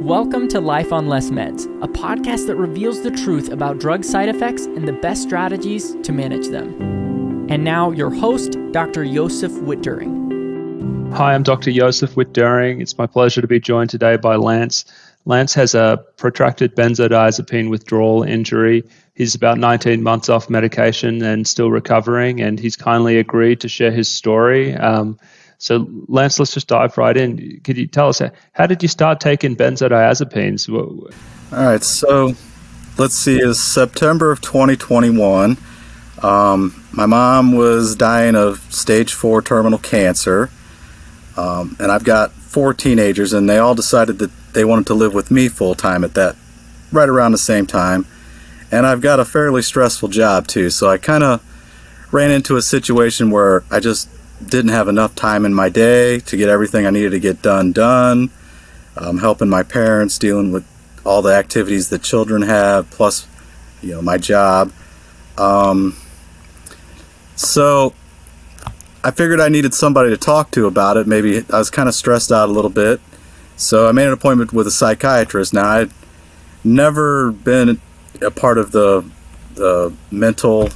Welcome to Life on Less Meds, a podcast that reveals the truth about drug side effects and the best strategies to manage them. And now, your host, Dr. Josef Witt-Doerring. Hi, I'm Dr. Josef Witt-Doerring. It's my pleasure to be joined today by Lance. Lance has a protracted benzodiazepine withdrawal injury. He's about 19 months off medication and still recovering, and he's kindly agreed to share his story. Um, so, Lance, let's just dive right in. Could you tell us how did you start taking benzodiazepines? All right, so let's see, it's September of 2021. Um, my mom was dying of stage four terminal cancer, um, and I've got four teenagers, and they all decided that they wanted to live with me full time at that, right around the same time. And I've got a fairly stressful job too, so I kind of ran into a situation where I just didn't have enough time in my day to get everything I needed to get done done. Um, helping my parents, dealing with all the activities the children have, plus, you know, my job. Um, so I figured I needed somebody to talk to about it. Maybe I was kind of stressed out a little bit. So I made an appointment with a psychiatrist. Now, I'd never been a part of the, the mental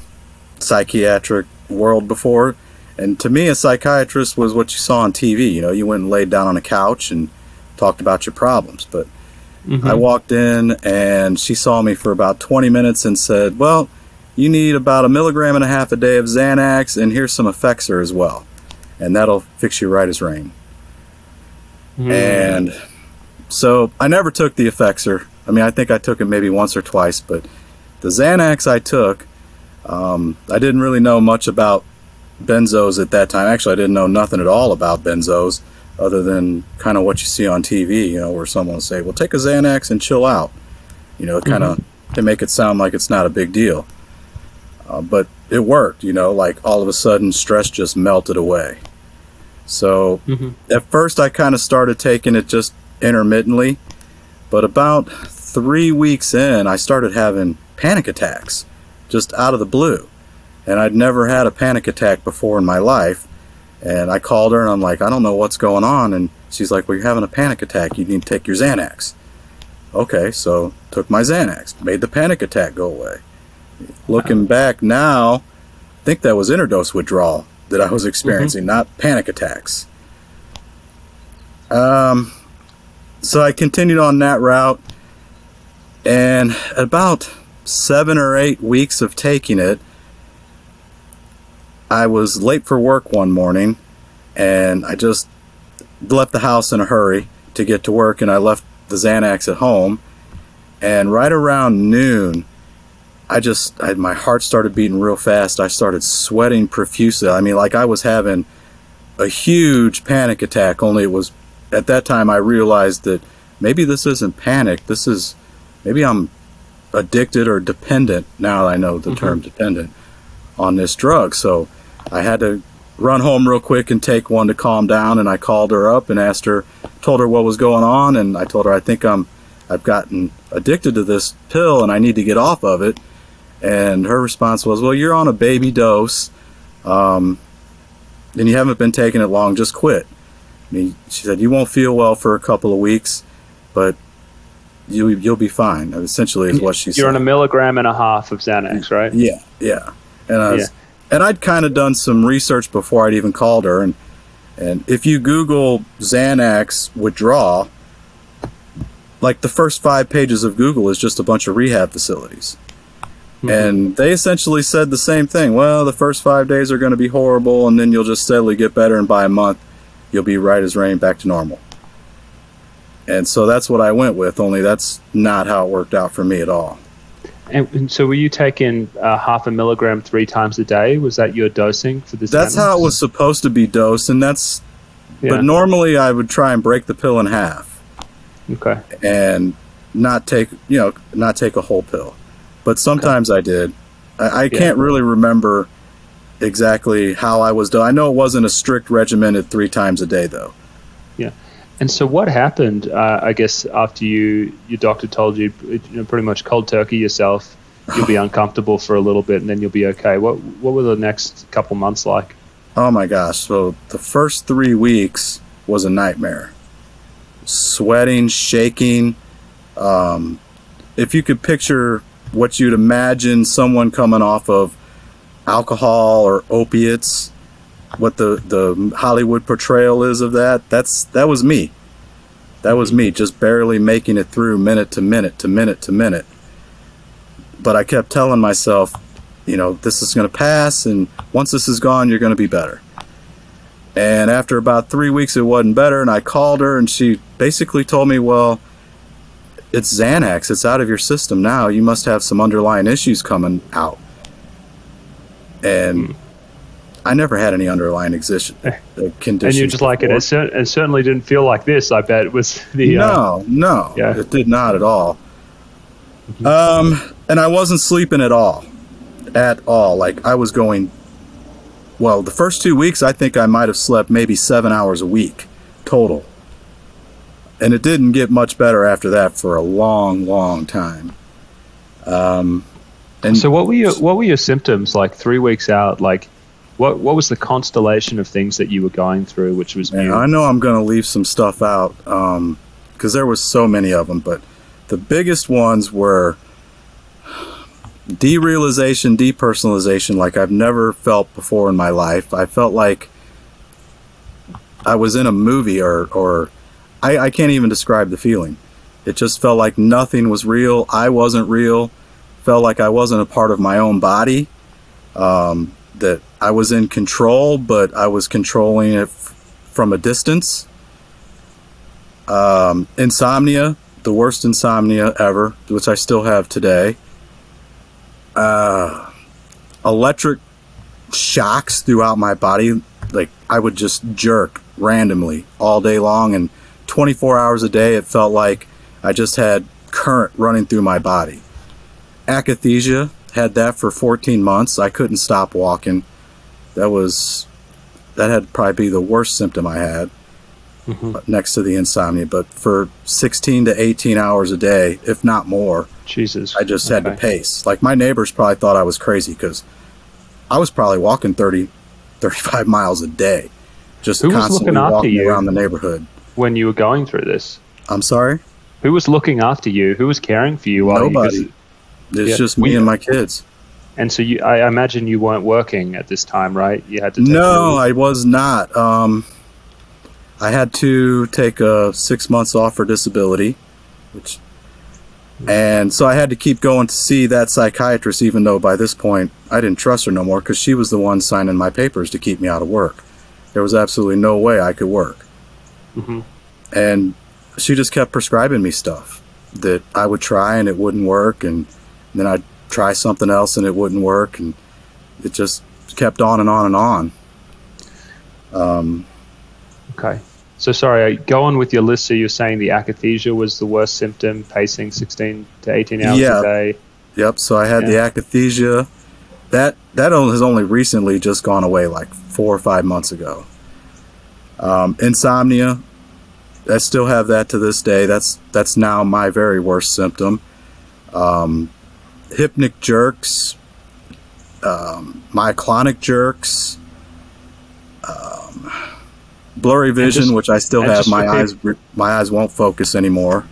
psychiatric world before. And to me, a psychiatrist was what you saw on TV. You know, you went and laid down on a couch and talked about your problems. But mm-hmm. I walked in and she saw me for about 20 minutes and said, Well, you need about a milligram and a half a day of Xanax, and here's some Effexor as well. And that'll fix you right as rain. Mm. And so I never took the Effexor. I mean, I think I took it maybe once or twice, but the Xanax I took, um, I didn't really know much about benzos at that time. Actually, I didn't know nothing at all about benzos other than kind of what you see on TV, you know, where someone will say, well, take a Xanax and chill out. You know, kind of mm-hmm. to make it sound like it's not a big deal. Uh, but it worked, you know, like all of a sudden stress just melted away. So mm-hmm. at first I kind of started taking it just intermittently, but about three weeks in, I started having panic attacks just out of the blue and I'd never had a panic attack before in my life. And I called her and I'm like, I don't know what's going on. And she's like, Well, you're having a panic attack. You need to take your Xanax. Okay, so took my Xanax, made the panic attack go away. Looking back now, I think that was interdose withdrawal that I was experiencing, mm-hmm. not panic attacks. Um, so I continued on that route, and about seven or eight weeks of taking it, I was late for work one morning and I just left the house in a hurry to get to work and I left the Xanax at home. And right around noon, I just, I, my heart started beating real fast. I started sweating profusely. I mean, like I was having a huge panic attack, only it was at that time I realized that maybe this isn't panic. This is, maybe I'm addicted or dependent. Now I know the mm-hmm. term dependent on this drug. So I had to run home real quick and take one to calm down. And I called her up and asked her, told her what was going on. And I told her, I think I'm, I've gotten addicted to this pill and I need to get off of it. And her response was, well, you're on a baby dose. Um, and you haven't been taking it long, just quit. I mean, she said, you won't feel well for a couple of weeks, but you, you'll be fine. Essentially, is what she You're said. You're on a milligram and a half of Xanax, right? Yeah, yeah. And I was, yeah and I'd kind of done some research before I'd even called her, and and if you Google Xanax withdrawal, like the first five pages of Google is just a bunch of rehab facilities. Mm-hmm. And they essentially said the same thing. Well, the first five days are going to be horrible, and then you'll just steadily get better, and by a month, you'll be right as rain back to normal. And so that's what I went with, only that's not how it worked out for me at all. And, and so, were you taking uh, half a milligram three times a day? Was that your dosing for this? That's how it was supposed to be dosed, and that's. Yeah. But normally, I would try and break the pill in half. Okay. And not take you know not take a whole pill, but sometimes okay. I did. I, I yeah. can't really remember exactly how I was done. I know it wasn't a strict regimented three times a day though. Yeah. And so, what happened? Uh, I guess after you, your doctor told you, you know, pretty much cold turkey yourself, you'll be uncomfortable for a little bit, and then you'll be okay. What What were the next couple months like? Oh my gosh! So the first three weeks was a nightmare. sweating, shaking. Um, if you could picture what you'd imagine someone coming off of alcohol or opiates, what the, the Hollywood portrayal is of that, that's that was me. That was mm-hmm. me, just barely making it through minute to minute to minute to minute. But I kept telling myself, you know, this is going to pass, and once this is gone, you're going to be better. And after about three weeks, it wasn't better, and I called her, and she basically told me, well, it's Xanax. It's out of your system now. You must have some underlying issues coming out. And hmm. I never had any underlying exi- uh, conditions. And you're just like it. It, cer- it, certainly didn't feel like this. I bet it was the. Uh, no, no, yeah. it did not at all. Mm-hmm. Um, and I wasn't sleeping at all, at all. Like I was going. Well, the first two weeks, I think I might have slept maybe seven hours a week total and it didn't get much better after that for a long, long time. Um, and so, what were your what were your symptoms like three weeks out? Like, what what was the constellation of things that you were going through, which was new? I know I'm going to leave some stuff out because um, there was so many of them, but the biggest ones were derealization, depersonalization, like I've never felt before in my life. I felt like I was in a movie or or I, I can't even describe the feeling. It just felt like nothing was real. I wasn't real. Felt like I wasn't a part of my own body. Um, that I was in control, but I was controlling it f- from a distance. Um, insomnia, the worst insomnia ever, which I still have today. Uh, electric shocks throughout my body. Like I would just jerk randomly all day long and 24 hours a day, it felt like I just had current running through my body. Akathisia, had that for 14 months. I couldn't stop walking. That was, that had probably be the worst symptom I had mm-hmm. next to the insomnia. But for 16 to 18 hours a day, if not more, Jesus, I just okay. had to pace. Like my neighbors probably thought I was crazy because I was probably walking 30, 35 miles a day, just Who constantly walking around the neighborhood when you were going through this? I'm sorry? Who was looking after you? Who was caring for you? Nobody. You, it's yeah, just me we, and my kids. And so you, I imagine you weren't working at this time, right? You had to. no, I was not. Um, I had to take a six months off for disability, which, and so I had to keep going to see that psychiatrist, even though by this point I didn't trust her no more because she was the one signing my papers to keep me out of work. There was absolutely no way I could work. Mm-hmm. And she just kept prescribing me stuff that I would try and it wouldn't work, and then I'd try something else and it wouldn't work, and it just kept on and on and on. Um, okay. So sorry, go on with your list. So you're saying the akathisia was the worst symptom, pacing 16 to 18 hours yeah. a day. Yep. So I had yeah. the akathisia. That that has only recently just gone away, like four or five months ago. Um, insomnia, I still have that to this day. That's that's now my very worst symptom. Um, hypnic jerks, um, myoclonic jerks, um, blurry vision, just, which I still have. My eyes my eyes won't focus anymore.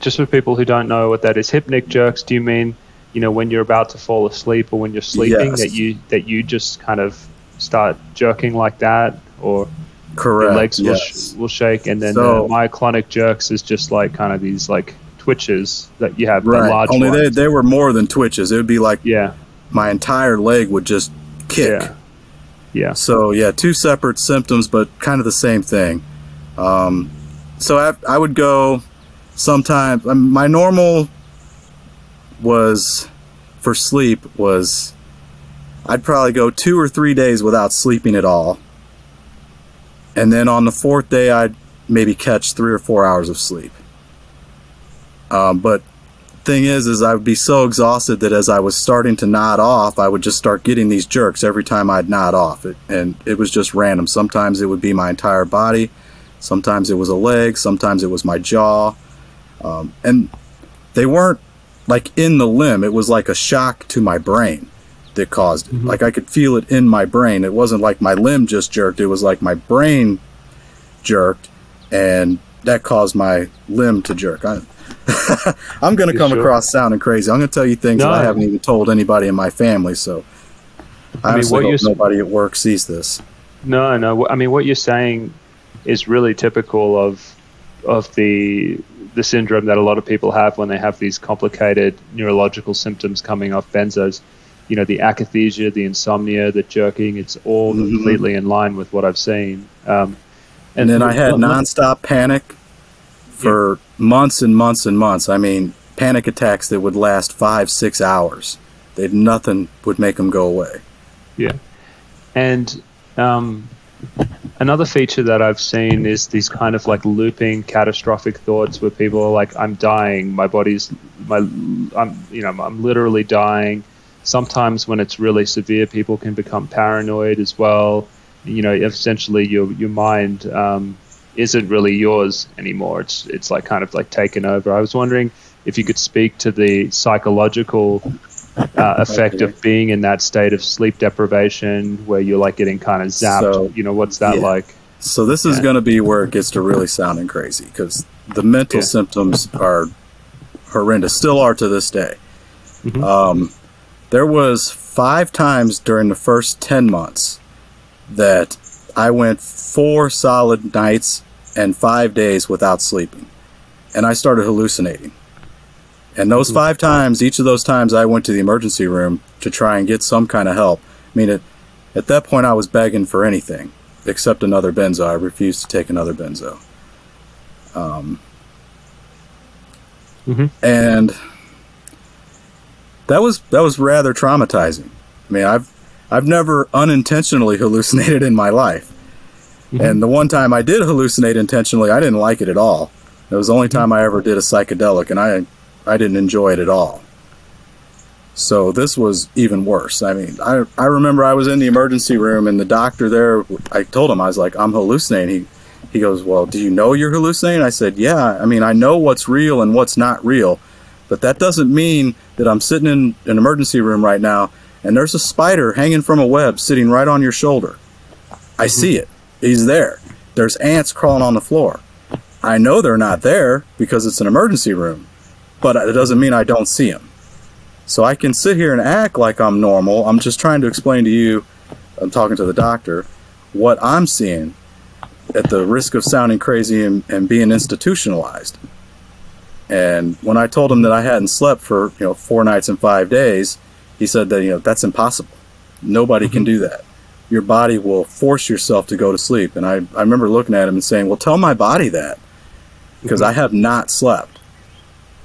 Just for people who don't know what that is, hypnic jerks. Do you mean you know when you're about to fall asleep or when you're sleeping yes. that you that you just kind of start jerking like that or Correct. Your legs will, sh- will shake, and then so, the myoclonic jerks is just like kind of these like twitches that you have. Right. Only they, they were more than twitches. It would be like yeah, my entire leg would just kick. Yeah. Yeah. So yeah, two separate symptoms, but kind of the same thing. Um, so I, I would go sometimes. Um, my normal was for sleep was I'd probably go two or three days without sleeping at all and then on the fourth day I'd maybe catch three or four hours of sleep. Um, but thing is, is I would be so exhausted that as I was starting to nod off, I would just start getting these jerks every time I'd nod off. It, and it was just random. Sometimes it would be my entire body, sometimes it was a leg, sometimes it was my jaw, um, and they weren't like in the limb. It was like a shock to my brain that caused it. Mm-hmm. Like I could feel it in my brain. It wasn't like my limb just jerked. It was like my brain jerked and that caused my limb to jerk. I, I'm going to come sure? across sounding crazy. I'm going to tell you things that I haven't even told anybody in my family. So I, I mean, what hope you're nobody at work sees this. No, no. I mean, what you're saying is really typical of of the the syndrome that a lot of people have when they have these complicated neurological symptoms coming off benzos. You know, the akathisia, the insomnia, the jerking. It's all Mhm. completely in line with what I've seen. Um, And then I had nonstop panic for months and months and months. I mean, panic attacks that would last five, six hours. They'd nothing would make them go away. Yeah. And um, another feature that I've seen is these kind of like looping catastrophic thoughts where people are like, "I'm dying. My body's my I'm you know I'm literally dying." Sometimes when it's really severe, people can become paranoid as well. You know, essentially your your mind um, isn't really yours anymore. It's it's like kind of like taken over. I was wondering if you could speak to the psychological uh, effect Okay. of being in that state of sleep deprivation where you're like getting kind of zapped. So, you know, what's that yeah. like? So this is Yeah. going to be where it gets to really sounding crazy because the mental Yeah. symptoms are horrendous, still are to this day. Mhm. Um, there was five times during the first ten months that I went four solid nights and five days without sleeping, and I started hallucinating. And those five times, each of those times, I went to the emergency room to try and get some kind of help. I mean, at, at that point, I was begging for anything except another benzo. I refused to take another benzo. Um, Mhm. And that was that was rather traumatizing. I mean, I've I've never unintentionally hallucinated in my life, Mhm. and the one time I did hallucinate intentionally, I didn't like it at all. It was the only time I ever did a psychedelic, and I I didn't enjoy it at all. So this was even worse. I mean, I I remember I was in the emergency room, and the doctor there, I told him I was like, I'm hallucinating. He he goes, Well, do you know you're hallucinating? I said, Yeah. I mean, I know what's real and what's not real, but that doesn't mean that I'm sitting in an emergency room right now and there's a spider hanging from a web sitting right on your shoulder. I mm-hmm. see it. He's there. There's ants crawling on the floor. I know they're not there because it's an emergency room, but it doesn't mean I don't see them. So I can sit here and act like I'm normal. I'm just trying to explain to you, I'm talking to the doctor, what I'm seeing at the risk of sounding crazy and, and being institutionalized. And when I told him that I hadn't slept for you know four nights and five days, he said that you know that's impossible. Nobody can mm-hmm. do that. Your body will force yourself to go to sleep. And I, I remember looking at him and saying, "Well, tell my body that because I mm-hmm. have not slept."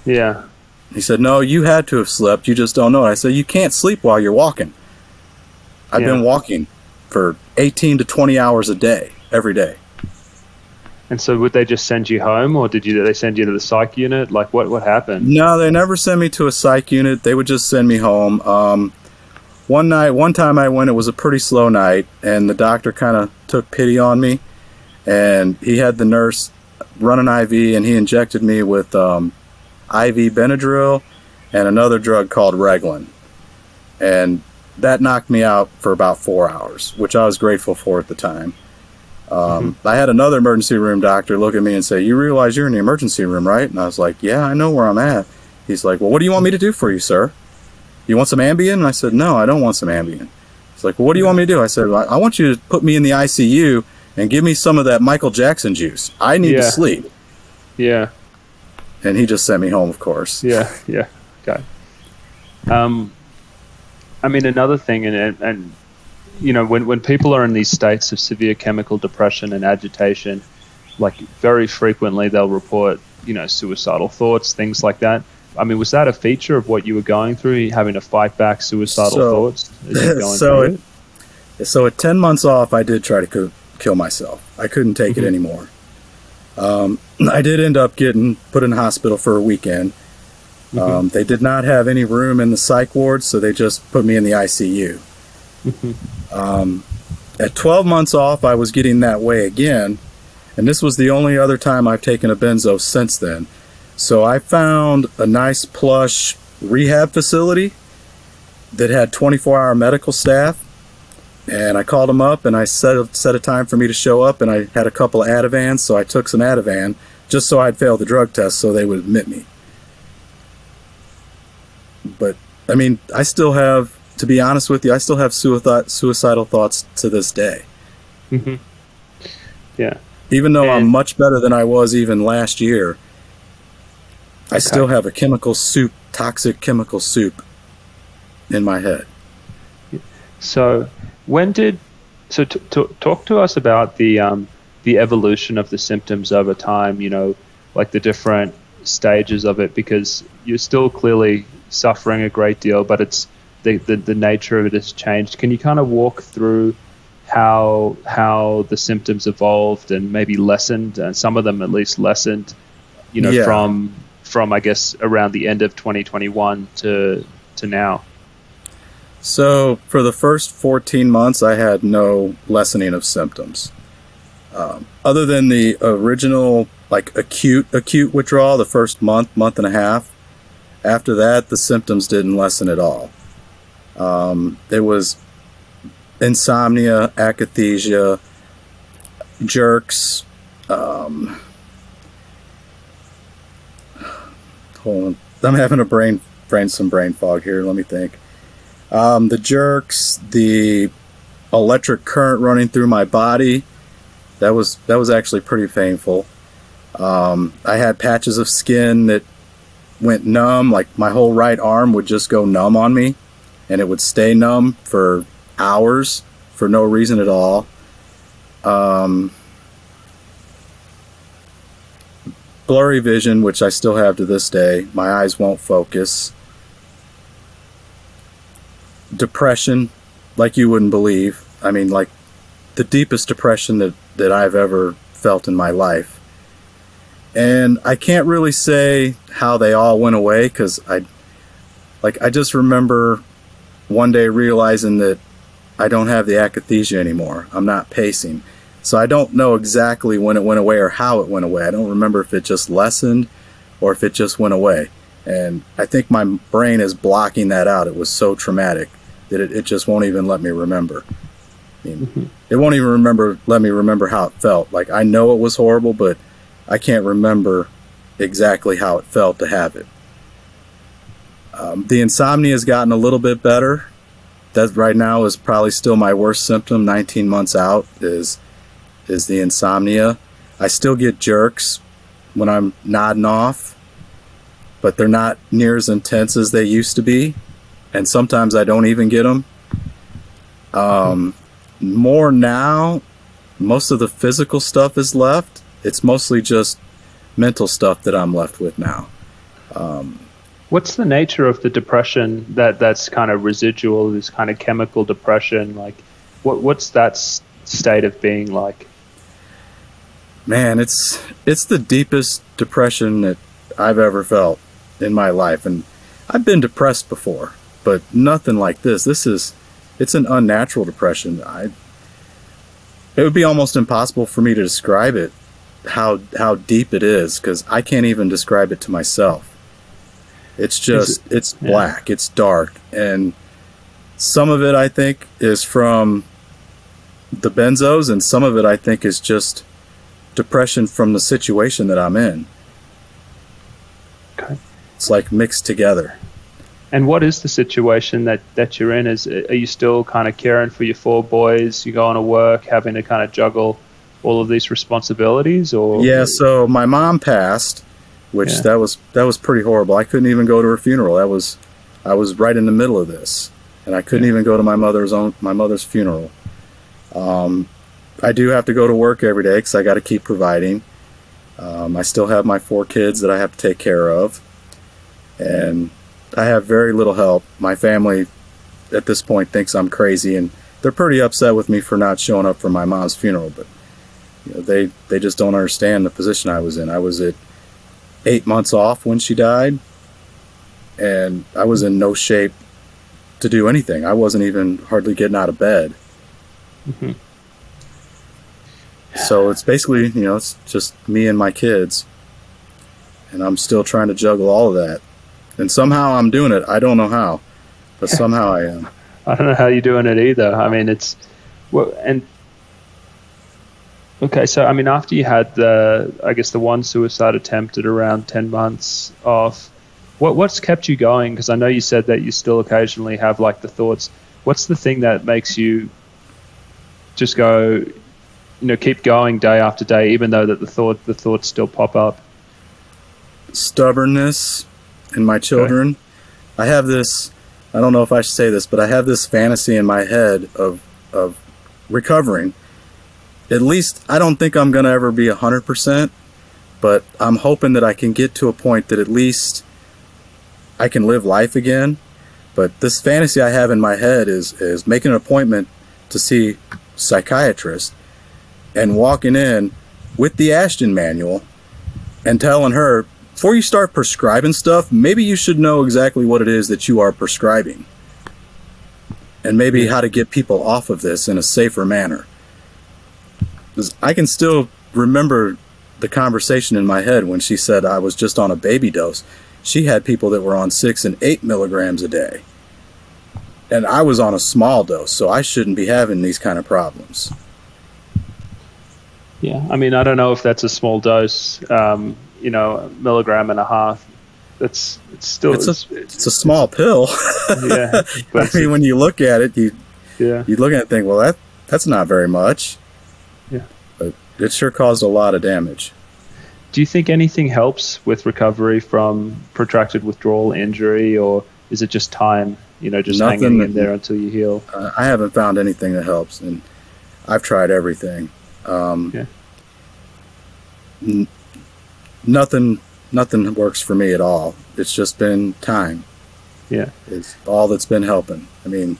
Yeah. He said, "No, you had to have slept. You just don't know it." I said, "You can't sleep while you're walking. I've Yeah. been walking for 18 to 20 hours a day, every day." And so would they just send you home or did you they send you to the psych unit? Like what what happened? No, they never sent me to a psych unit. They would just send me home. Um, one night, one time I went, it was a pretty slow night, and the doctor kind of took pity on me, and he had the nurse run an IV, and he injected me with um, IV Benadryl and another drug called Reglan, and that knocked me out for about four hours, which I was grateful for at the time. Um, I had another emergency room doctor look at me and say, "You realize you're in the emergency room, right?" And I was like, "Yeah, I know where I'm at." He's like, "Well, what do you want me to do for you, sir? You want some Ambien?" And I said, "No, I don't want some Ambien." He's like, "Well, what do you want me to do?" I said, "I I want you to put me in the ICU and give me some of that Michael Jackson juice. I need Yeah. to sleep." Yeah. And he just sent me home, of course. Yeah, yeah. Okay. Um, I mean, another thing, and, and you know, when, when people are in these states of severe chemical depression and agitation, like very frequently they'll report, you know, suicidal thoughts, things like that. I mean, was that a feature of what you were going through, having to fight back suicidal So- thoughts? as you're going so through it- So at 10 months off, I did try to co- kill myself. I couldn't take Mhm. it anymore. Um, I did end up getting put in hospital for a weekend. Mhm. Um, they did not have any room in the psych ward, so they just put me in the ICU. Um, at 12 months off, I was getting that way again, and this was the only other time I've taken a benzo since then. So I found a nice plush rehab facility that had 24 hour medical staff. And I called them up and I set a, set a time for me to show up. And I had a couple of Ativans, so I took some Ativan just so I'd fail the drug test so they would admit me. But I mean, I still have, to be honest with you, I still have suicidal thoughts to this day. Mm-hmm. Yeah. Even though and, I'm much better than I was even last year, I okay. still have a chemical soup, toxic chemical soup in my head. So, when did so t- t- talk to us about the um, the evolution of the symptoms over time? You know, like the different stages of it, because you're still clearly suffering a great deal, but it's the, the, the nature of it has changed. Can you kind of walk through how how the symptoms evolved and maybe lessened, and some of them at least lessened, you know, yeah. from from I guess around the end of 2021 to to now. So for the first 14 months, I had no lessening of symptoms, um, other than the original like acute acute withdrawal. The first month, month and a half. After that, the symptoms didn't lessen at all. Um, it was insomnia, akathisia, jerks. Um, hold on, I'm having a brain brain some brain fog here. Let me think. Um, the jerks, the electric current running through my body. That was that was actually pretty painful. Um, I had patches of skin that went numb. Like my whole right arm would just go numb on me, and it would stay numb for hours for no reason at all. Um, blurry vision, which I still have to this day. My eyes won't focus. Depression, like you wouldn't believe. I mean, like the deepest depression that, that I've ever felt in my life. And I can't really say how they all went away because I, like, I just remember one day realizing that I don't have the akathisia anymore. I'm not pacing. So I don't know exactly when it went away or how it went away. I don't remember if it just lessened or if it just went away. And I think my brain is blocking that out. It was so traumatic that it, it just won't even let me remember. I mean, mm-hmm. It won't even remember let me remember how it felt. Like I know it was horrible, but I can't remember exactly how it felt to have it. Um, the insomnia has gotten a little bit better. That right now is probably still my worst symptom. 19 months out is is the insomnia. I still get jerks when i'm nodding off but they're not near as intense as they used to be and sometimes i don't even get them um, more now most of the physical stuff is left. It's mostly just mental stuff that i'm left with now. Um, What's the nature of the depression that that's kind of residual, this kind of chemical depression? Like, what what's that state of being like? Man, it's it's the deepest depression that I've ever felt in my life, and I've been depressed before, but nothing like this. This is it's an unnatural depression. I it would be almost impossible for me to describe it how how deep it is because I can't even describe it to myself. It's just it, it's black, yeah. it's dark, and some of it I think is from the benzos, and some of it I think is just depression from the situation that I'm in. Okay. It's like mixed together. And what is the situation that, that you're in? Is are you still kind of caring for your four boys? You going to work, having to kind of juggle all of these responsibilities, or yeah. So my mom passed, which yeah. that was that was pretty horrible. I couldn't even go to her funeral. That was I was right in the middle of this, and I couldn't yeah. even go to my mother's own my mother's funeral. Um, I do have to go to work every day because I got to keep providing. Um, I still have my four kids that I have to take care of, and I have very little help. My family at this point thinks I'm crazy, and they're pretty upset with me for not showing up for my mom's funeral. But you know, they they just don't understand the position I was in. I was at eight months off when she died, and I was in no shape to do anything. I wasn't even hardly getting out of bed. Mm-hmm. So it's basically, you know, it's just me and my kids, and I'm still trying to juggle all of that. And somehow I'm doing it. I don't know how, but somehow I am. I don't know how you're doing it either. I mean, it's well, and Okay, so I mean, after you had the, I guess the one suicide attempt at around ten months off, what what's kept you going? Because I know you said that you still occasionally have like the thoughts. What's the thing that makes you just go, you know, keep going day after day, even though that the thought the thoughts still pop up? Stubbornness in my children. Okay. I have this. I don't know if I should say this, but I have this fantasy in my head of of recovering at least I don't think I'm going to ever be 100%, but I'm hoping that I can get to a point that at least I can live life again. But this fantasy I have in my head is is making an appointment to see psychiatrist and walking in with the Ashton manual and telling her before you start prescribing stuff, maybe you should know exactly what it is that you are prescribing. And maybe how to get people off of this in a safer manner. I can still remember the conversation in my head when she said I was just on a baby dose. She had people that were on six and eight milligrams a day. And I was on a small dose, so I shouldn't be having these kind of problems. Yeah, I mean, I don't know if that's a small dose, um, you know, a milligram and a half. It's it's still it's, it's, a, it's a small pill. yeah, I mean, when you look at it, you yeah you look at it and think, well, that that's not very much. It sure caused a lot of damage. Do you think anything helps with recovery from protracted withdrawal injury, or is it just time? You know, just Nothing hanging in there until you heal. Uh, I haven't found anything that helps, and I've tried everything. Um, yeah. N- nothing, nothing works for me at all. It's just been time. Yeah, it's all that's been helping. I mean,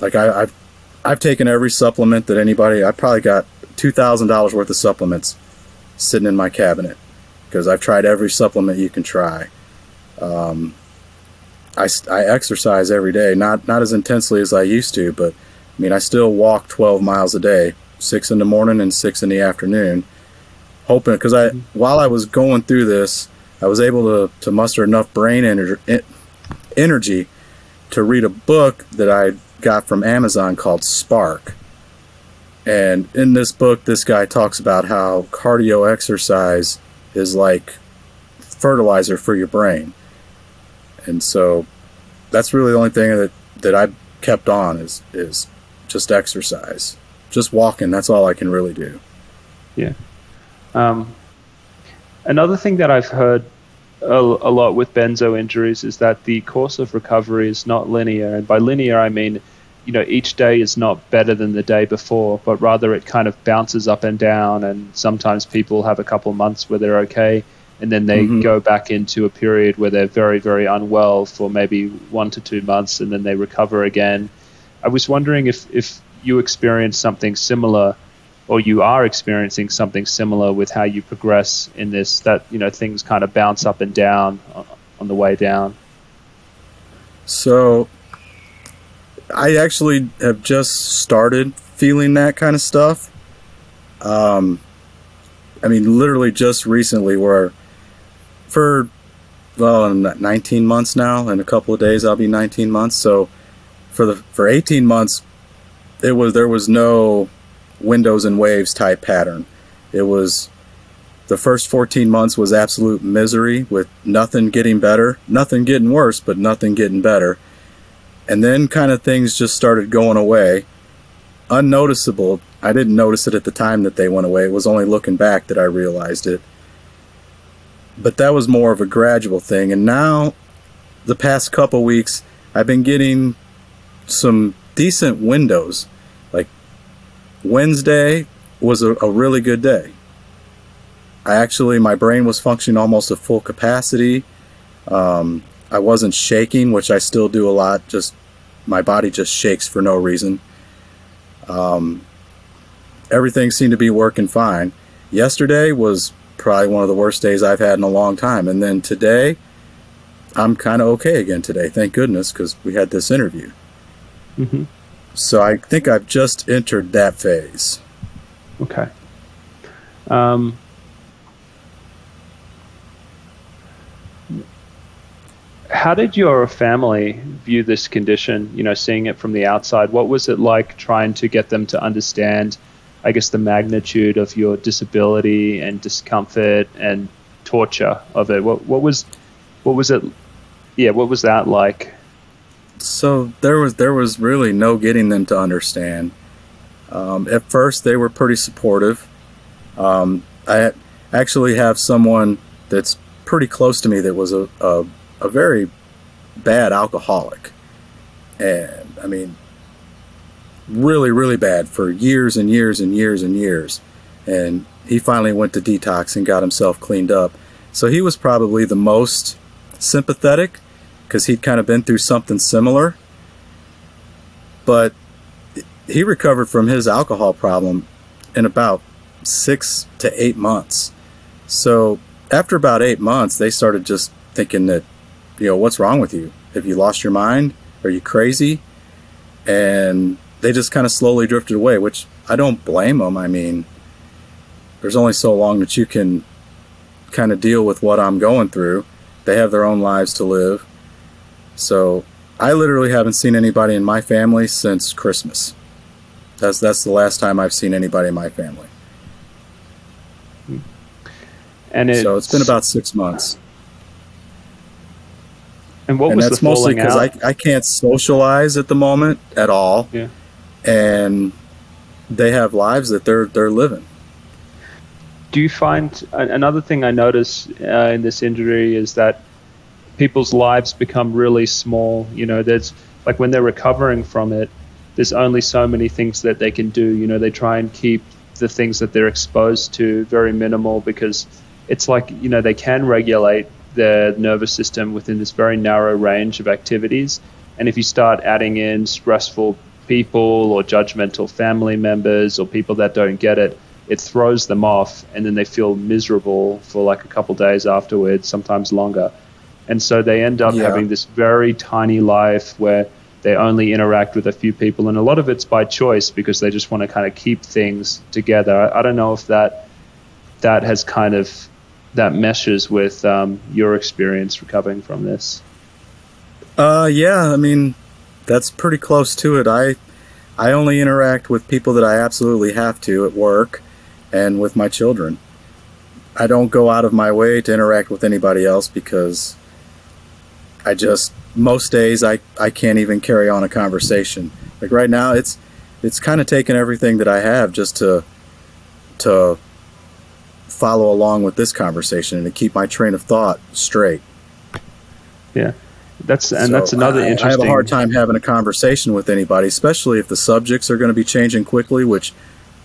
like I, I've I've taken every supplement that anybody. I probably got two thousand dollars worth of supplements sitting in my cabinet because I've tried every supplement you can try. Um, I, I exercise every day, not not as intensely as I used to, but I mean I still walk twelve miles a day, six in the morning and six in the afternoon, hoping because I mm-hmm. while I was going through this, I was able to to muster enough brain energy energy to read a book that I got from Amazon called Spark. And in this book, this guy talks about how cardio exercise is like fertilizer for your brain. And so that's really the only thing that, that I kept on is, is just exercise. Just walking, that's all I can really do. Yeah. Um, another thing that I've heard a, a, lot with benzo injuries is that the course of recovery is not linear, and by linear I mean, you know, each day is not better than the day before, but rather it kind of bounces up and down, and sometimes people have a couple months where they're okay, and then they mm-hmm. go back into a period where they're very, very unwell for maybe one to two months, and then they recover again. I was wondering if if you experienced something similar or you are experiencing something similar with how you progress in this that you know things kind of bounce up and down on the way down? So i actually have just started feeling that kind of stuff. Um i mean literally just recently where for well 19 months now in a couple of days i'll be 19 months. So for the for 18 months it was there was no windows and waves type pattern. It was the first 14 months was absolute misery with nothing getting better, nothing getting worse, but nothing getting better. And then kind of things just started going away. Unnoticeable. I didn't notice it at the time that they went away. It was only looking back that I realized it. But that was more of a gradual thing. And now, the past couple weeks, I've been getting some decent windows Wednesday was a, a really good day. I actually, my brain was functioning almost at full capacity. Um, I wasn't shaking, which I still do a lot. Just my body just shakes for no reason. Um, everything seemed to be working fine. Yesterday was probably one of the worst days I've had in a long time. And then today, I'm kind of okay again today. Thank goodness, because we had this interview. Mm-hmm. So I think I've just entered that phase. Okay. Um, how did your family view this condition? You know, seeing it from the outside, what was it like trying to get them to understand, I guess, the magnitude of your disability and discomfort and torture of it? What what was what was it? Yeah, what was that like? So there was there was really no getting them to understand. Um, at first, they were pretty supportive. Um, I actually have someone that's pretty close to me that was a, a, a very bad alcoholic. And I mean, really, really bad for years and years and years and years. And he finally went to detox and got himself cleaned up. So he was probably the most sympathetic because he'd kind of been through something similar. But he recovered from his alcohol problem in about six to eight months. So after about eight months, they started just thinking that, you know, what's wrong with you? Have you lost your mind? Are you crazy? And they just kind of slowly drifted away, which I don't blame them. I mean, there's only so long that you can kind of deal with what I'm going through. They have their own lives to live. So I literally haven't seen anybody in my family since Christmas. That's that's the last time I've seen anybody in my family. And it's, so it's been about six months. And what and was that's mostly because I, I can't socialize at the moment at all. Yeah. And they have lives that they're they're living. Do you find another thing I notice uh, in this injury is that people's lives become really small. You know, there's like when they're recovering from it, there's only so many things that they can do. You know, they try and keep the things that they're exposed to very minimal because it's like you know they can regulate their nervous system within this very narrow range of activities. And if you start adding in stressful people or judgmental family members or people that don't get it, it throws them off and then they feel miserable for like a couple days afterwards, sometimes longer. And so they end up yeah. having this very tiny life where they only interact with a few people. And a lot of it's by choice because they just want to kind of keep things together. I, I don't know if that that has kind of that meshes with um, your experience recovering from this. Uh, yeah, I mean, that's pretty close to it. I I only interact with people that I absolutely have to at work and with my children. I don't go out of my way to interact with anybody else because I just most days I, I can't even carry on a conversation. Like right now it's it's kind of taken everything that I have just to to follow along with this conversation and to keep my train of thought straight. Yeah. That's and so that's another I, interesting. I have a hard time having a conversation with anybody, especially if the subjects are going to be changing quickly, which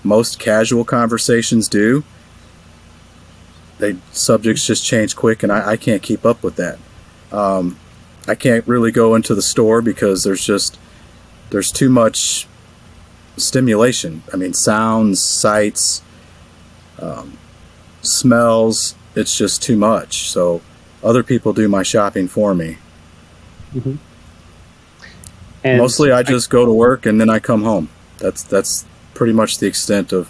most casual conversations do. They subjects just change quick, and I, I can't keep up with that. Um, I can't really go into the store because there's just there's too much stimulation. I mean, sounds, sights, um, smells, it's just too much. So other people do my shopping for me. Mm-hmm. And Mostly, I just I, go to work and then I come home. That's that's pretty much the extent of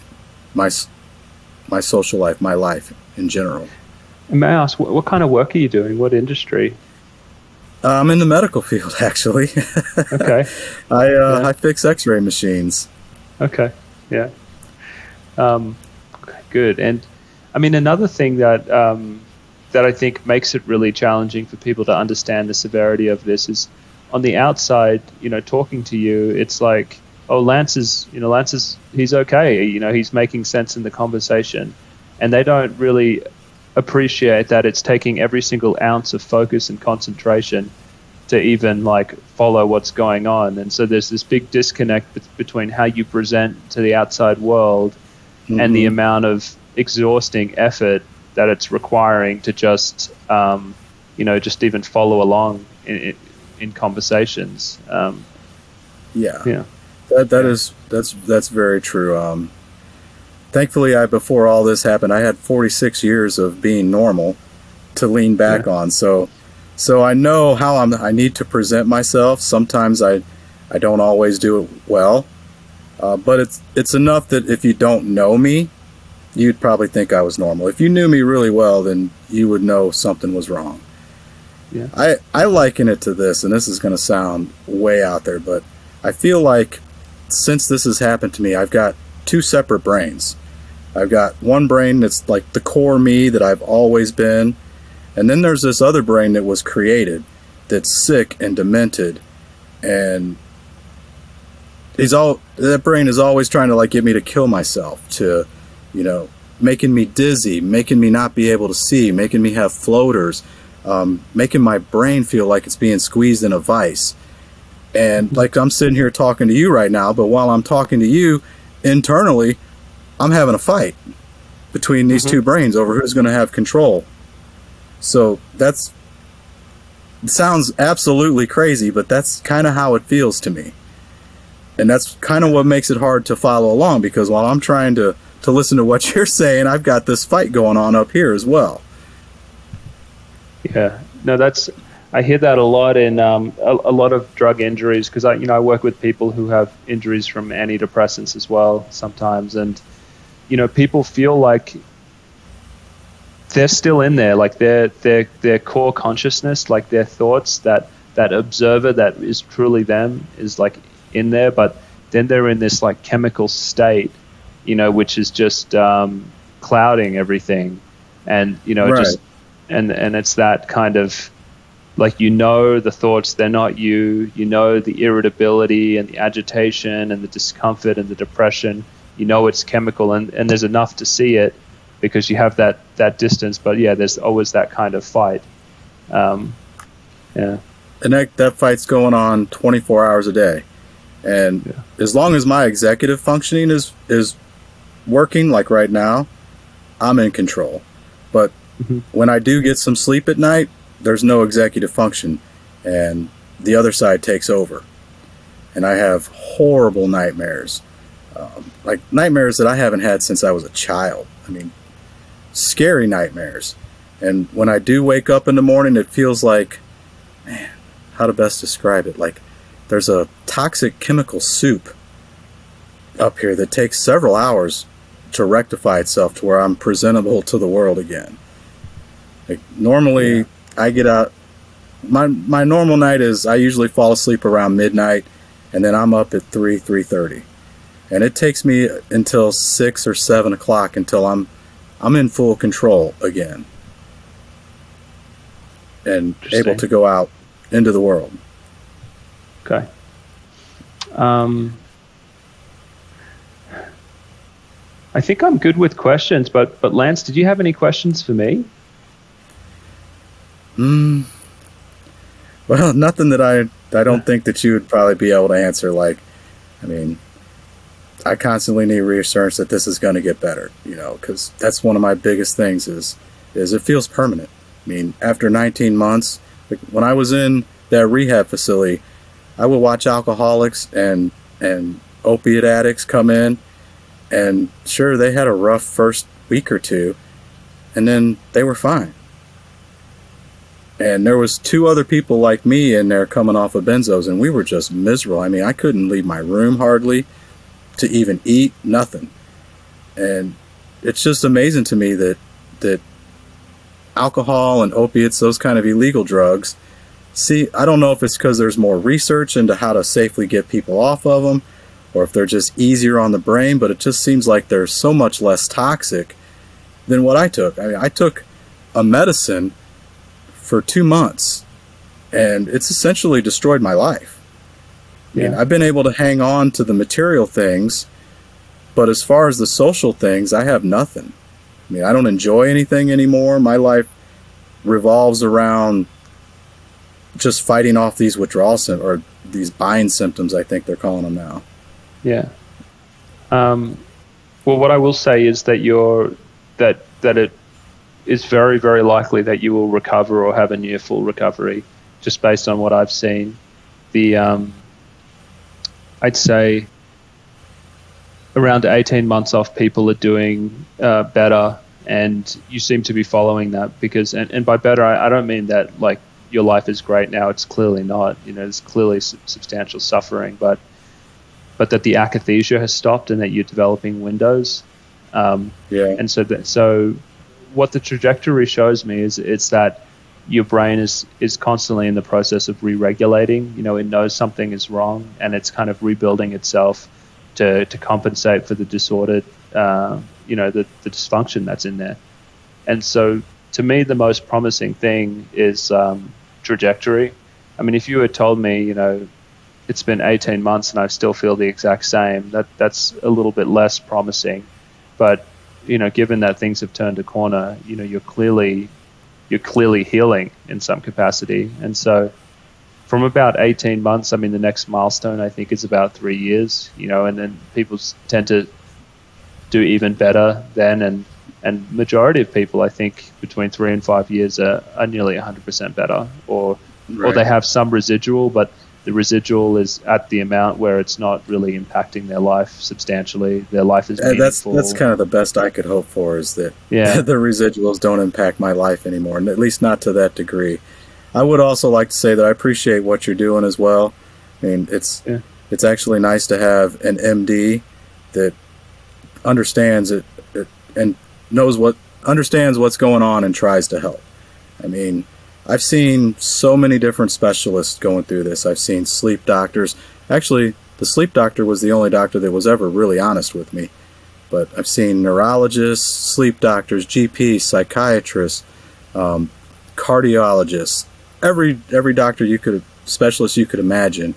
my my social life, my life in general. may I ask, what, what kind of work are you doing? What industry? Uh, I'm in the medical field, actually. okay. I uh, yeah. I fix X-ray machines. Okay. Yeah. Um, good. And I mean, another thing that um, that I think makes it really challenging for people to understand the severity of this is on the outside. You know, talking to you, it's like, oh, Lance is, you know, Lance is, he's okay. You know, he's making sense in the conversation, and they don't really appreciate that it's taking every single ounce of focus and concentration to even like follow what's going on. And so there's this big disconnect between how you present to the outside world mm-hmm. and the mm-hmm. amount of exhausting effort that it's requiring to just um, you know just even follow along in, in conversations. Um, yeah, yeah, that that yeah. is that's that's very true. Um, thankfully, I before all this happened, I had 46 years of being normal to lean back yeah. on. So so I know how I'm. I need to present myself. Sometimes I I don't always do it well, uh, but it's it's enough that if you don't know me, you'd probably think I was normal. If you knew me really well, then you would know something was wrong. Yeah. I, I liken it to this, and this is going to sound way out there, but I feel like since this has happened to me, I've got two separate brains. I've got one brain that's like the core me that I've always been, and then there's this other brain that was created that's sick and demented, and he's all that brain is always trying to like get me to kill myself, to, you know, making me dizzy, making me not be able to see, making me have floaters, um, making my brain feel like it's being squeezed in a vice. And like I'm sitting here talking to you right now, but while I'm talking to you, internally, I'm having a fight between these mm-hmm. two brains over who's going to have control. So that's sounds absolutely crazy, but that's kind of how it feels to me. And that's kind of what makes it hard to follow along because while I'm trying to to listen to what you're saying, I've got this fight going on up here as well. Yeah, no, that's I hear that a lot in um, a, a, lot of drug injuries because I, you know, I work with people who have injuries from antidepressants as well sometimes, and you know, people feel like they're still in there, like their their their core consciousness, like their thoughts, that that observer that is truly them is like in there, but then they're in this like chemical state, you know, which is just um, clouding everything, and you know, right. just and and it's that kind of like you know the thoughts they're not you. You know the irritability and the agitation and the discomfort and the depression. You know it's chemical and, and there's enough to see it because you have that that distance. But yeah there's always that kind of fight. Um, yeah. And that, that fight's going on 24 hours a day. And yeah. as long as my executive functioning is is working like right now i'm in control. But Mm-hmm. When I do get some sleep at night, there's no executive function, and the other side takes over. And I have horrible nightmares, um, like nightmares that I haven't had since I was a child. I mean, scary nightmares. And when I do wake up in the morning, it feels like, man, how to best describe it? Like there's a toxic chemical soup up here that takes several hours to rectify itself to where I'm presentable to the world again. Like normally, yeah. I get out. My my normal night is I usually fall asleep around midnight, and then I'm up at three three thirty, and it takes me until six or seven o'clock until I'm I'm in full control again, and able to go out into the world. Okay. Um, I think I'm good with questions, but but Lance, did you have any questions for me? Hmm. Well, nothing that I I don't think that you would probably be able to answer. Like, I mean, I constantly need reassurance that this is going to get better. You know, because that's one of my biggest things is is it feels permanent. I mean, after 19 months, like when I was in that rehab facility, I would watch alcoholics and and opiate addicts come in, and sure they had a rough first week or two, and then they were fine and there was two other people like me in there coming off of benzos and we were just miserable. I mean i couldn't leave my room hardly to even eat nothing. And it's just amazing to me that that alcohol and opiates those kind of illegal drugs see i don't know if it's because there's more research into how to safely get people off of them or if they're just easier on the brain but it just seems like they're so much less toxic than what i took. I mean i took a medicine for two months, and it's essentially destroyed my life. Yeah. I mean, I've been able to hang on to the material things, but as far as the social things, I have nothing. I mean, I don't enjoy anything anymore. My life revolves around just fighting off these withdrawal sim- or these BIND symptoms. I think they're calling them now. Yeah. Um, well, what I will say is that you're that that it is very, very likely that you will recover or have a near full recovery, just based on what I've seen. The um, I'd say around 18 months off, people are doing uh, better, and you seem to be following that because, and, and by better, I, I don't mean that like your life is great now. It's clearly not. You know, there's clearly substantial suffering, but but that the akathisia has stopped and that you're developing windows. Um, yeah. And so that so what the trajectory shows me is it's that your brain is is constantly in the process of re-regulating. You know, it knows something is wrong and it's kind of rebuilding itself to to compensate for the disordered, uh, you know, the the dysfunction that's in there. And so, to me, the most promising thing is um, trajectory. I mean, if you had told me, you know, it's been 18 months and I still feel the exact same, that that's a little bit less promising. But you know, given that things have turned a corner, you know, you're clearly you're clearly healing in some capacity. And so from about 18 months, I mean, the next milestone I think is about three years, you know, and then people tend to do even better then. And, and majority of people, I think between three and five years are, are nearly 100% better or, right. or they have some residual, but the residual is at the amount where it's not really impacting their life substantially. Their life is and that's that's kind of the best I could hope for is that yeah. the residuals don't impact my life anymore, and at least not to that degree. I would also like to say that I appreciate what you're doing as well. I mean, it's yeah. it's actually nice to have an MD that understands it, it and knows what understands what's going on and tries to help. I mean, I've seen so many different specialists going through this. I've seen sleep doctors. Actually, the sleep doctor was the only doctor that was ever really honest with me. But I've seen neurologists, sleep doctors, GPs, psychiatrists, um, cardiologists, every every doctor you could specialist you could imagine,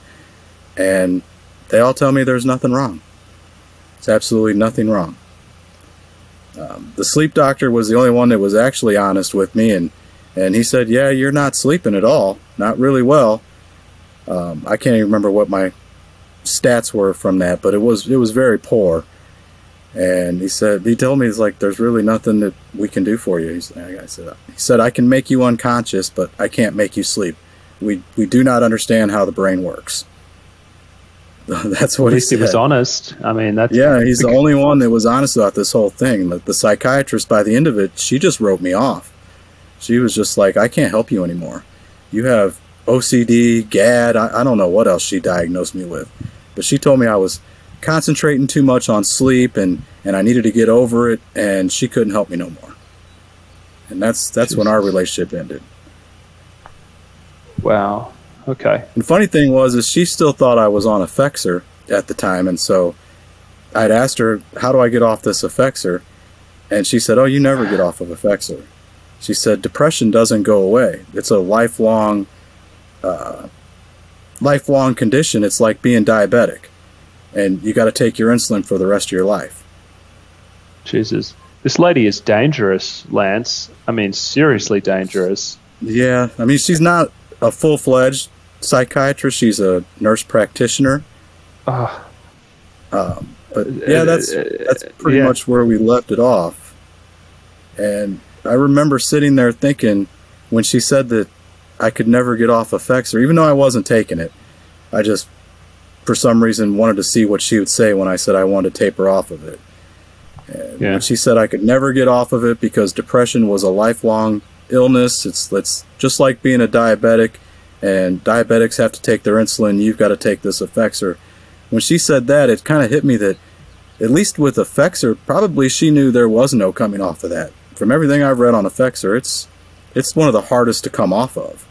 and they all tell me there's nothing wrong. It's absolutely nothing wrong. Um, the sleep doctor was the only one that was actually honest with me and and he said, Yeah, you're not sleeping at all. Not really well. Um, I can't even remember what my stats were from that, but it was it was very poor. And he said he told me it's like there's really nothing that we can do for you. He's, I said he said I can make you unconscious, but I can't make you sleep. We we do not understand how the brain works. that's what At least he, he, was honest. I mean, that's yeah. He's the only one that was honest about this whole thing. The, the psychiatrist, by the end of it, she just wrote me off. She was just like, I can't help you anymore. You have OCD, GAD, I, I don't know what else she diagnosed me with. But she told me I was concentrating too much on sleep and, and I needed to get over it and she couldn't help me no more. And that's that's Jesus. when our relationship ended. Wow. Okay. And funny thing was is she still thought I was on Effexor at the time and so I'd asked her, How do I get off this Effexor? And she said, Oh, you never get off of Effexor. She said, depression doesn't go away. It's a lifelong, uh, lifelong condition. It's like being diabetic, and you got to take your insulin for the rest of your life. Jesus, this lady is dangerous, Lance. I mean, seriously dangerous. Yeah, I mean, she's not a full fledged psychiatrist. She's a nurse practitioner. Uh, um, but yeah, that's that's pretty yeah. much where we left it off. And I remember sitting there thinking when she said that I could never get off Effexor, even though I wasn't taking it. I just, for some reason, wanted to see what she would say when I said I wanted to taper off of it. And yeah. when she said I could never get off of it because depression was a lifelong illness, it's, it's just like being a diabetic, and diabetics have to take their insulin. You've got to take this Effexor. When she said that, it kind of hit me that, at least with Effexor, probably she knew there was no coming off of that from everything I've read on Effexor, it's it's one of the hardest to come off of.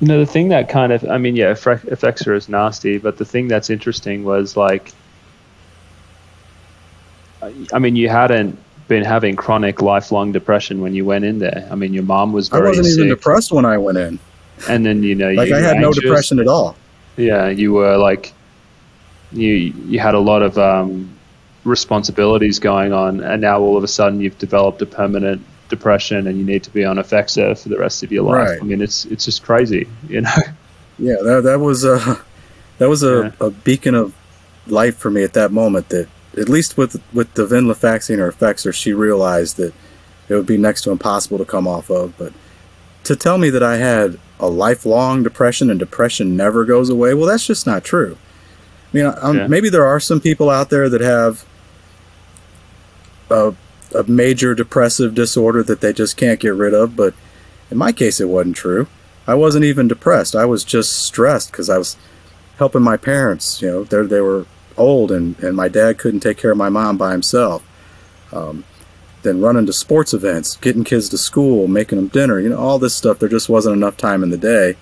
You know, the thing that kind of, I mean, yeah, Effexor is nasty, but the thing that's interesting was like, I mean, you hadn't been having chronic, lifelong depression when you went in there. I mean, your mom was very. I wasn't sick. even depressed when I went in. And then you know, like you I had no depression at all. Yeah, you were like, you you had a lot of um, responsibilities going on, and now all of a sudden you've developed a permanent depression and you need to be on Effexor for the rest of your life. Right. I mean, it's it's just crazy, you know. Yeah, that that was a that was a, yeah. a beacon of light for me at that moment. That at least with with the venlafaxine or Effexor, she realized that it would be next to impossible to come off of. But to tell me that I had a lifelong depression and depression never goes away, well, that's just not true. I mean, yeah. maybe there are some people out there that have a, a major depressive disorder that they just can't get rid of. But in my case, it wasn't true. I wasn't even depressed. I was just stressed because I was helping my parents. You know, they they were old, and and my dad couldn't take care of my mom by himself. Um, then running to sports events, getting kids to school, making them dinner, you know, all this stuff. There just wasn't enough time in the day.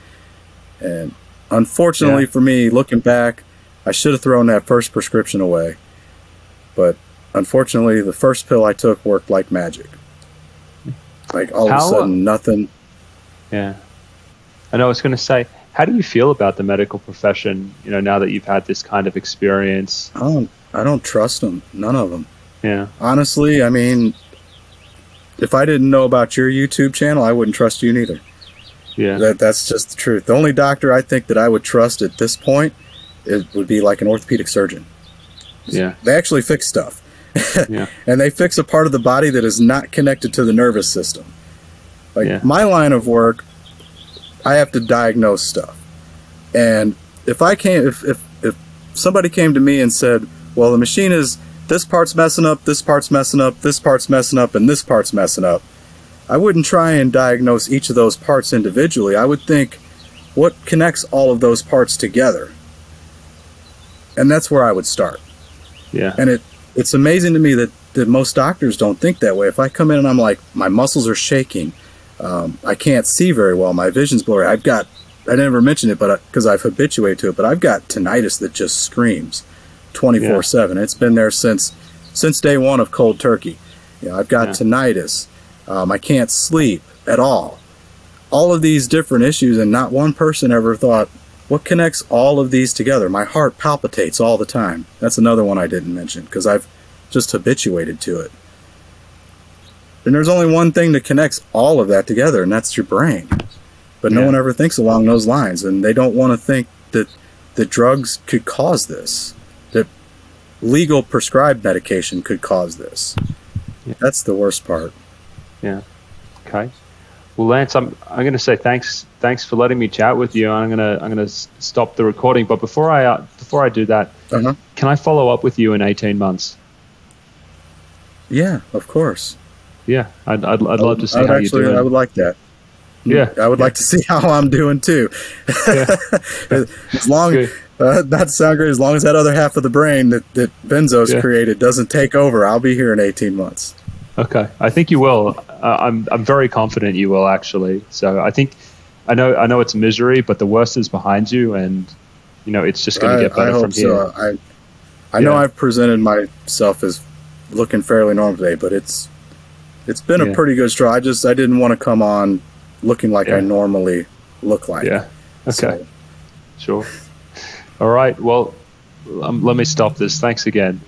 And unfortunately Yeah. for me, looking back, I should have thrown that first prescription away. But unfortunately, the first pill I took worked like magic. Like all How- of a uh, sudden, nothing. Yeah. I know I was going to say, how do you feel about the medical profession, you know, now that you've had this kind of experience? I don't. I don't trust them. None of them. Yeah. Honestly, I mean, if I didn't know about your YouTube channel, I wouldn't trust you neither. Yeah. That that's just the truth. The only doctor I think that I would trust at this point it would be like an orthopedic surgeon. Yeah. They actually fix stuff. Yeah. and they fix a part of the body that is not connected to the nervous system. Like Yeah. my line of work, I have to diagnose stuff. And if I came if, if if somebody came to me and said, Well the machine is this part's messing up, this part's messing up, this part's messing up, and this part's messing up, I wouldn't try and diagnose each of those parts individually. I would think what connects all of those parts together. And that's where I would start. Yeah. And it it's amazing to me that, that most doctors don't think that way. If I come in and I'm like, my muscles are shaking, um, I can't see very well, my vision's blurry. I've got, I never mentioned it, but because I've habituated to it, but I've got tinnitus that just screams, twenty four seven. It's been there since since day one of cold turkey. You know, I've got Yeah. tinnitus. Um, I can't sleep at all. All of these different issues, and not one person ever thought, what connects all of these together? My heart palpitates all the time. That's another one I didn't mention because I've just habituated to it. And there's only one thing that connects all of that together, and that's your brain. But no Yeah. one ever thinks along those lines, and they don't want to think that the drugs could cause this, that legal prescribed medication could cause this. Yeah. That's the worst part. Yeah. Okay. Well, Lance, I'm I'm going to say thanks thanks for letting me chat with you. I'm going to I'm going to stop the recording, but before I uh, before I do that, Uh-huh. can I follow up with you in 18 months? Yeah, of course. Yeah, I'd I'd, I'd love to see I would how actually, you're doing. I would like that. Yeah. I would like to see how I'm doing too. Yeah. as long, uh, not to sound great, as long as that other half of the brain that, that Benzo's Yeah. created doesn't take over, I'll be here in 18 months. Okay, I think you will. Uh, I'm I'm very confident you will actually. So I think I know I know it's misery, but the worst is behind you, and you know it's just going to get better I hope from here. so. I, I know I've presented myself as looking fairly normal today, but it's it's been Yeah. a pretty good straw. I just I didn't want to come on looking like Yeah. I normally look like. Yeah. Okay. So, Sure. All right. Well, um, let me stop this. Thanks again.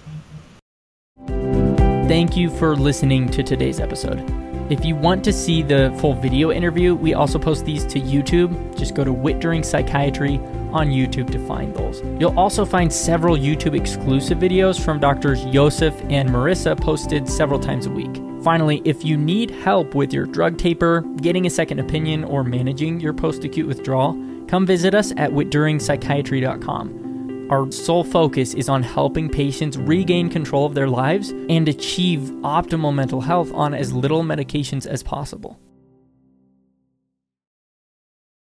Thank you for listening to today's episode. If you want to see the full video interview, we also post these to YouTube. Just go to Witt-Doerring Psychiatry on YouTube to find those. You'll also find several YouTube exclusive videos from doctors Josef and Marissa posted several times a week. Finally, if you need help with your drug taper, getting a second opinion, or managing your post acute withdrawal, come visit us at wittdoerringpsychiatry.com. Our sole focus is on helping patients regain control of their lives and achieve optimal mental health on as little medications as possible.